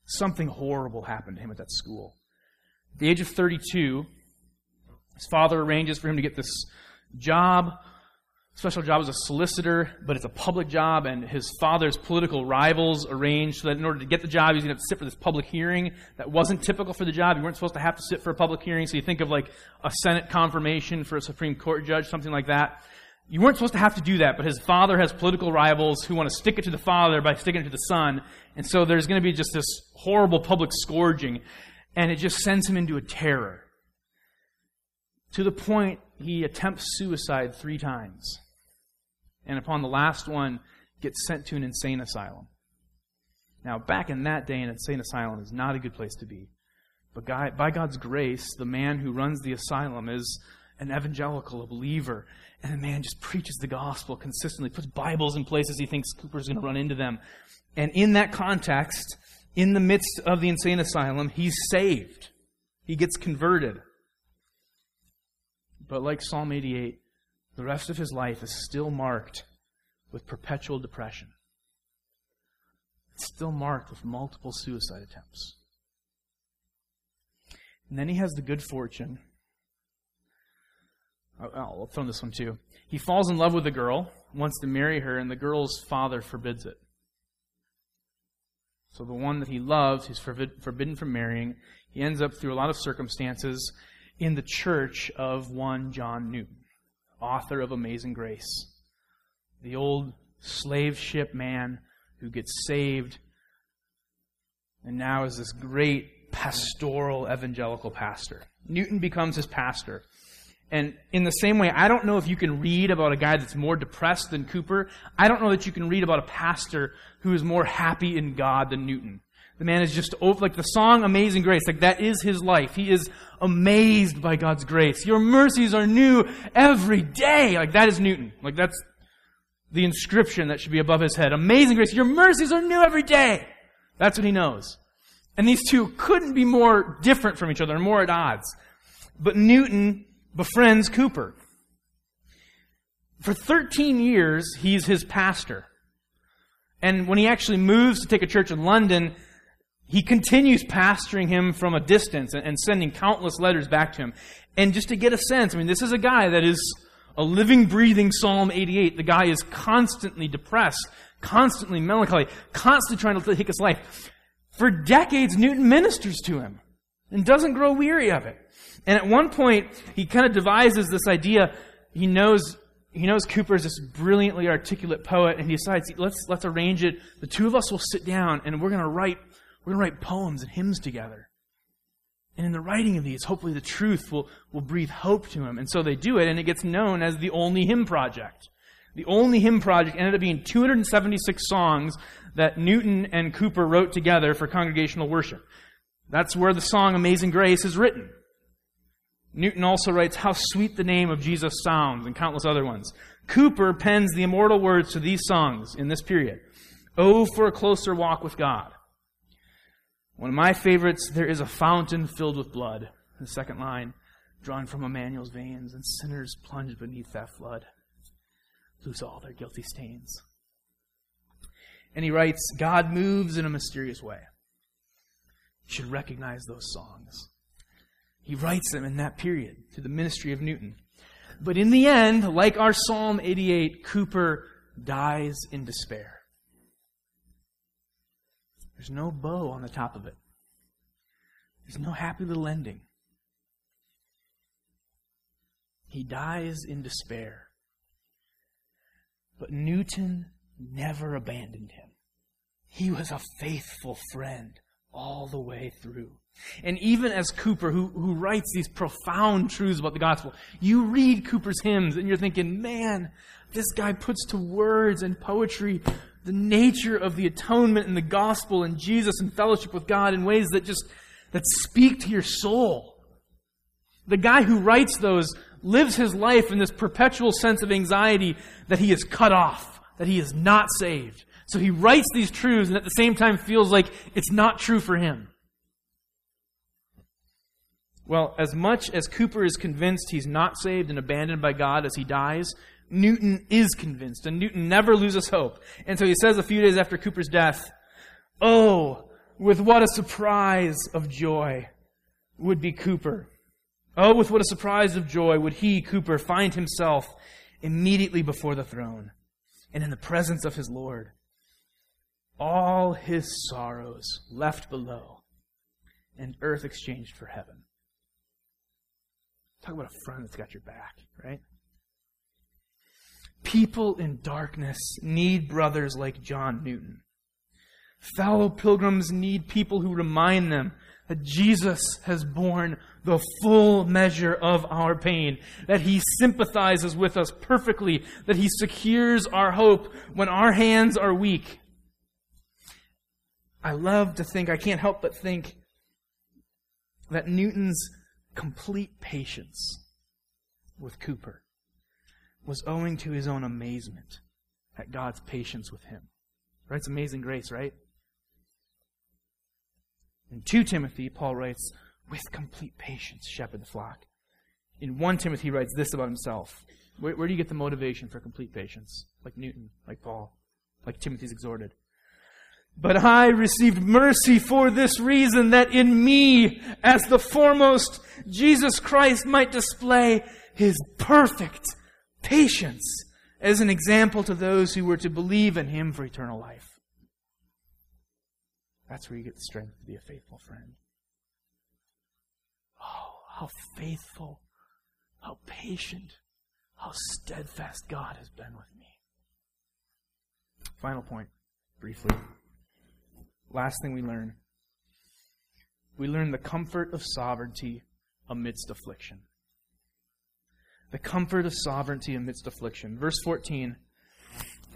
Something horrible happened to him at that school. At the age of 32, his father arranges for him to get this job special job as a solicitor, but it's a public job, and his father's political rivals arranged so that in order to get the job, he's going to have to sit for this public hearing. That wasn't typical for the job. You weren't supposed to have to sit for a public hearing, so you think of like a Senate confirmation for a Supreme Court judge, something like that. You weren't supposed to have to do that, but his father has political rivals who want to stick it to the father by sticking it to the son, and so there's going to be just this horrible public scourging, and it just sends him into a terror. To the point he attempts suicide three times and upon the last one, gets sent to an insane asylum. Now, back in that day, an insane asylum is not a good place to be. But by God's grace, the man who runs the asylum is an evangelical, a believer, and the man just preaches the gospel consistently, puts Bibles in places he thinks Cooper's going to run into them. And in that context, in the midst of the insane asylum, he's saved. He gets converted. But like Psalm 88, the rest of his life is still marked with perpetual depression. It's still marked with multiple suicide attempts. And then he has the good fortune. Oh, oh I'll throw this one too. He falls in love with a girl, wants to marry her, and the girl's father forbids it. So the one that he loves, he's forbidden from marrying. He ends up through a lot of circumstances in the church of one John Newton author of Amazing Grace. The old slave ship man who gets saved and now is this great pastoral evangelical pastor. Newton becomes his pastor. And in the same way, I don't know if you can read about a guy that's more depressed than Cooper. I don't know that you can read about a pastor who is more happy in God than Newton. The man is just over, like the song Amazing Grace, like that is his life. He is amazed by God's grace. Your mercies are new every day. Like that is Newton. Like that's the inscription that should be above his head. Amazing grace. Your mercies are new every day. That's what he knows. And these two couldn't be more different from each other, more at odds. But Newton befriends Cooper. For 13 years, he's his pastor. And when he actually moves to take a church in London, he continues pastoring him from a distance and, sending countless letters back to him. And just to get a sense, I mean, this is a guy that is a living, breathing Psalm 88. The guy is constantly depressed, constantly melancholy, constantly trying to take his life. For decades, Newton ministers to him and doesn't grow weary of it. And at one point, he kind of devises this idea. He knows he knows Cooper is this brilliantly articulate poet, and he decides let's let's arrange it. The two of us will sit down, and we're going to write we're going to write poems and hymns together. And in the writing of these, hopefully the truth will, will breathe hope to him. And so they do it, and it gets known as the Olney Hymn Project. The Olney Hymn Project ended up being 276 songs that Newton and Cooper wrote together for congregational worship. That's where the song Amazing Grace is written. Newton also writes How Sweet the Name of Jesus Sounds and countless other ones. Cooper pens the immortal words to these songs in this period. Oh, for a closer walk with God. One of my favorites, there is a fountain filled with blood. The second line, drawn from Emmanuel's veins, and sinners plunge beneath that flood, lose all their guilty stains. And he writes, God moves in a mysterious way. You should recognize those songs. He writes them in that period to the ministry of Newton. But in the end, like our Psalm 88, Cooper dies in despair. There's no bow on the top of it. There's no happy little ending. He dies in despair. But Newton never abandoned him. He was a faithful friend all the way through. And even as Cooper, who, who writes these profound truths about the gospel, you read Cooper's hymns and you're thinking, man, this guy puts to words and poetry the nature of the atonement and the gospel and Jesus and fellowship with God in ways that just, that speak to your soul. The guy who writes those lives his life in this perpetual sense of anxiety that he is cut off, that he is not saved. So he writes these truths and at the same time feels like it's not true for him. Well, as much as Cooper is convinced he's not saved and abandoned by God as he dies, Newton is convinced, and Newton never loses hope. And so he says a few days after Cooper's death, Oh, with what a surprise of joy would be Cooper. Oh, with what a surprise of joy would he, Cooper, find himself immediately before the throne and in the presence of his Lord. All his sorrows left below and earth exchanged for heaven. Talk about a friend that's got your back, right? People in darkness need brothers like John Newton. Fellow pilgrims need people who remind them that Jesus has borne the full measure of our pain, that He sympathizes with us perfectly, that He secures our hope when our hands are weak. I love to think, I can't help but think, that Newton's complete patience with Cooper was owing to his own amazement at God's patience with him. Right? It's amazing grace, right? In 2 Timothy, Paul writes, with complete patience, shepherd the flock. In 1 Timothy, he writes this about himself. Where, where do you get the motivation for complete patience? Like Newton, like Paul, like Timothy's exhorted. But I received mercy for this reason, that in me, as the foremost, Jesus Christ might display his perfect patience as an example to those who were to believe in him for eternal life. That's where you get the strength to be a faithful friend. Oh, how faithful, how patient, how steadfast God has been with me. Final point, briefly. Last thing we learn. We learn the comfort of sovereignty amidst affliction the comfort of sovereignty amidst affliction. Verse 14.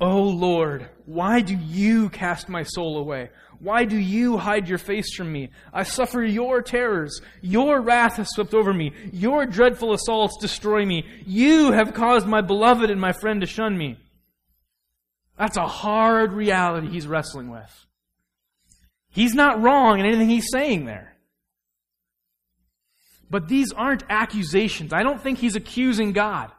O Lord, why do you cast my soul away? Why do you hide your face from me? I suffer your terrors. Your wrath has swept over me. Your dreadful assaults destroy me. You have caused my beloved and my friend to shun me. That's a hard reality he's wrestling with. He's not wrong in anything he's saying there. But these aren't accusations. I don't think he's accusing God.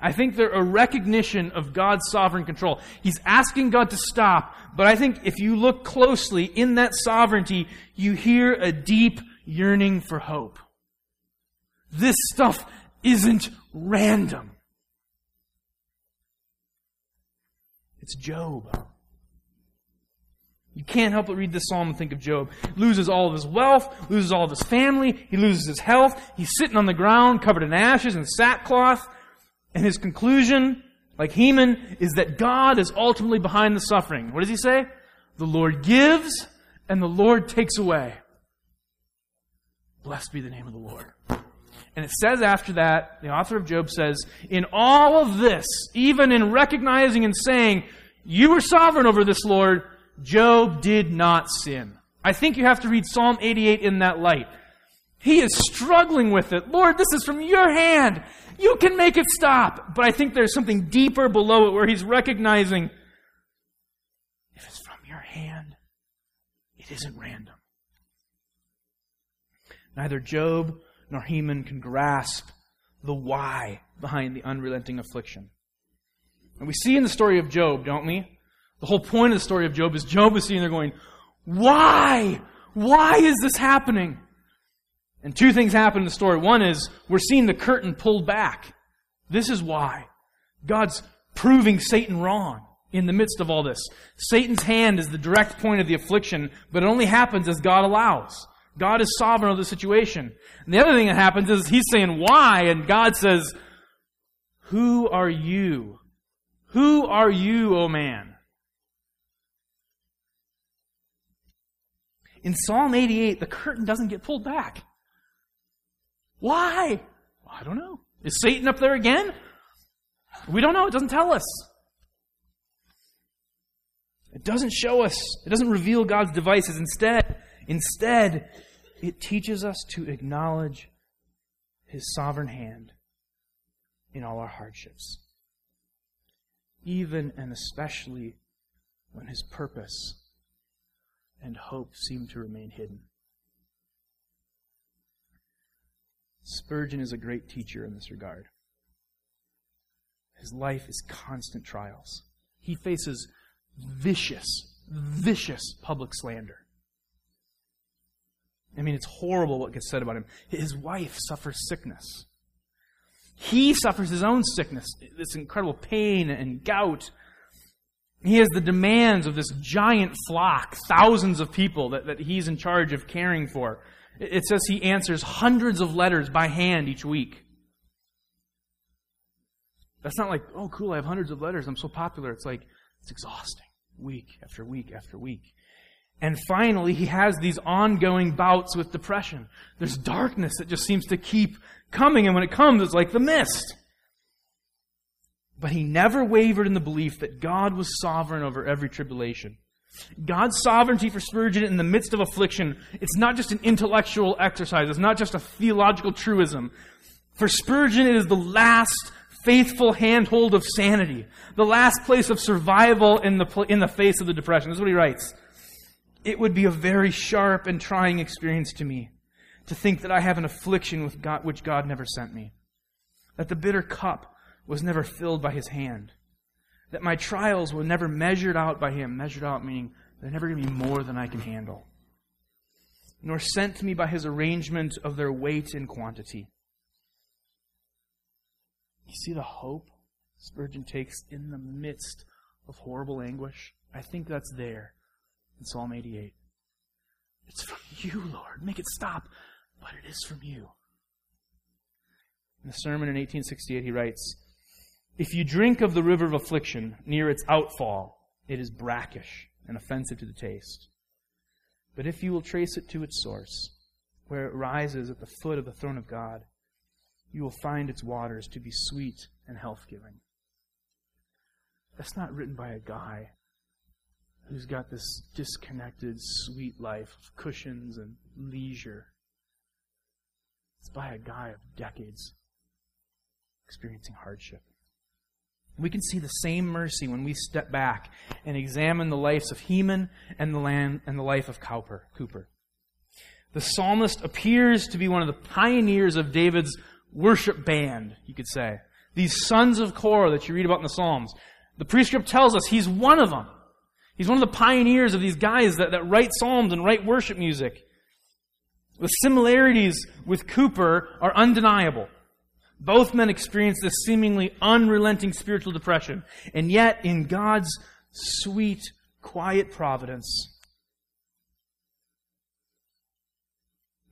I think they're a recognition of God's sovereign control. He's asking God to stop, but I think if you look closely in that sovereignty, you hear a deep yearning for hope. This stuff isn't random. It's Job. You can't help but read this psalm and think of Job. Loses all of his wealth, loses all of his family, he loses his health, he's sitting on the ground covered in ashes and sackcloth, and his conclusion, like Heman, is that God is ultimately behind the suffering. What does he say? The Lord gives and the Lord takes away. Blessed be the name of the Lord. And it says after that, the author of Job says, in all of this, even in recognizing and saying, you are sovereign over this, Lord, Job did not sin. I think you have to read Psalm 88 in that light. He is struggling with it. Lord, this is from your hand. You can make it stop. But I think there's something deeper below it where he's recognizing if it's from your hand, it isn't random. Neither Job nor Heman can grasp the why behind the unrelenting affliction. And we see in the story of Job, don't we? The whole point of the story of Job is Job is sitting there going, Why? Why is this happening? And two things happen in the story. One is we're seeing the curtain pulled back. This is why. God's proving Satan wrong in the midst of all this. Satan's hand is the direct point of the affliction, but it only happens as God allows. God is sovereign of the situation. And the other thing that happens is he's saying, why? And God says, who are you? Who are you, O oh man? In Psalm 88, the curtain doesn't get pulled back. Why? I don't know. Is Satan up there again? We don't know. It doesn't tell us. It doesn't show us. It doesn't reveal God's devices. Instead, instead, it teaches us to acknowledge his sovereign hand in all our hardships. Even and especially when his purpose and hope seem to remain hidden. Spurgeon is a great teacher in this regard. His life is constant trials. He faces vicious, vicious public slander. I mean, it's horrible what gets said about him. His wife suffers sickness. He suffers his own sickness, this incredible pain and gout. He has the demands of this giant flock, thousands of people that, that he's in charge of caring for. It says he answers hundreds of letters by hand each week. That's not like, oh, cool, I have hundreds of letters. I'm so popular. It's like, it's exhausting, week after week after week. And finally, he has these ongoing bouts with depression. There's darkness that just seems to keep coming, and when it comes, it's like the mist. But he never wavered in the belief that God was sovereign over every tribulation. God's sovereignty for Spurgeon in the midst of affliction, it's not just an intellectual exercise, it's not just a theological truism. For Spurgeon, it is the last faithful handhold of sanity, the last place of survival in the, in the face of the depression. This is what he writes. It would be a very sharp and trying experience to me to think that I have an affliction with God, which God never sent me, that the bitter cup was never filled by his hand that my trials were never measured out by Him. Measured out meaning they're never going to be more than I can handle. Nor sent to me by His arrangement of their weight and quantity. You see the hope Spurgeon takes in the midst of horrible anguish? I think that's there in Psalm 88. It's from you, Lord. Make it stop. But it is from you. In the sermon in 1868, he writes, if you drink of the river of affliction near its outfall, it is brackish and offensive to the taste. But if you will trace it to its source, where it rises at the foot of the throne of God, you will find its waters to be sweet and health giving. That's not written by a guy who's got this disconnected, sweet life of cushions and leisure. It's by a guy of decades experiencing hardship. We can see the same mercy when we step back and examine the lives of Heman and the land and the life of Cowper, Cooper. The psalmist appears to be one of the pioneers of David's worship band, you could say. These sons of Korah that you read about in the Psalms. The prescript tells us he's one of them. He's one of the pioneers of these guys that, that write psalms and write worship music. The similarities with Cooper are undeniable. Both men experienced this seemingly unrelenting spiritual depression. And yet, in God's sweet, quiet providence,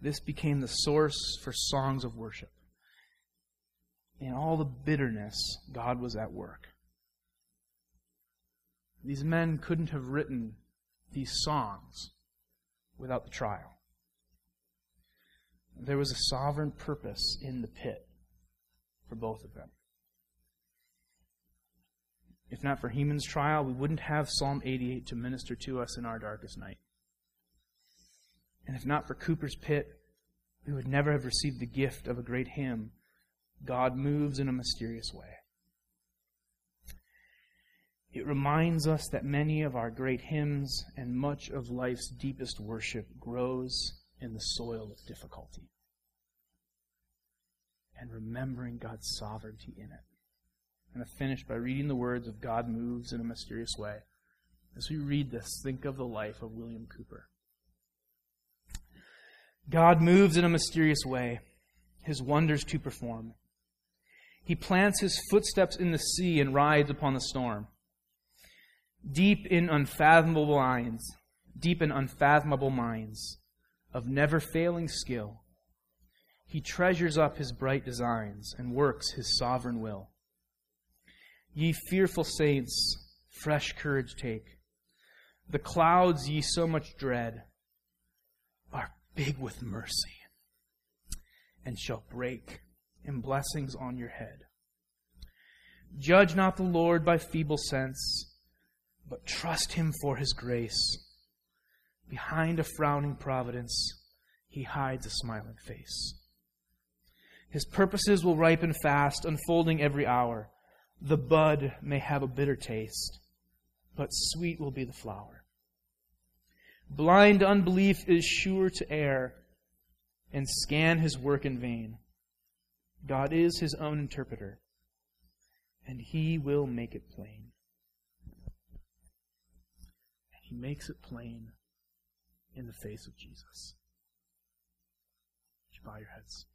this became the source for songs of worship. In all the bitterness, God was at work. These men couldn't have written these songs without the trial. There was a sovereign purpose in the pit for both of them. If not for Heman's trial, we wouldn't have Psalm 88 to minister to us in our darkest night. And if not for Cooper's pit, we would never have received the gift of a great hymn God moves in a mysterious way. It reminds us that many of our great hymns and much of life's deepest worship grows in the soil of difficulty and remembering God's sovereignty in it. And I'm going to finish by reading the words of God moves in a mysterious way. As we read this, think of the life of William Cooper. God moves in a mysterious way, his wonders to perform. He plants his footsteps in the sea and rides upon the storm. Deep in unfathomable minds, deep in unfathomable minds of never failing skill, he treasures up his bright designs and works his sovereign will. Ye fearful saints, fresh courage take. The clouds ye so much dread, are big with mercy, and shall break in blessings on your head. Judge not the Lord by feeble sense, but trust him for his grace. Behind a frowning providence, he hides a smiling face. His purposes will ripen fast, unfolding every hour. The bud may have a bitter taste, but sweet will be the flower. Blind unbelief is sure to err and scan his work in vain. God is his own interpreter, and he will make it plain. And he makes it plain in the face of Jesus. Would you bow your heads?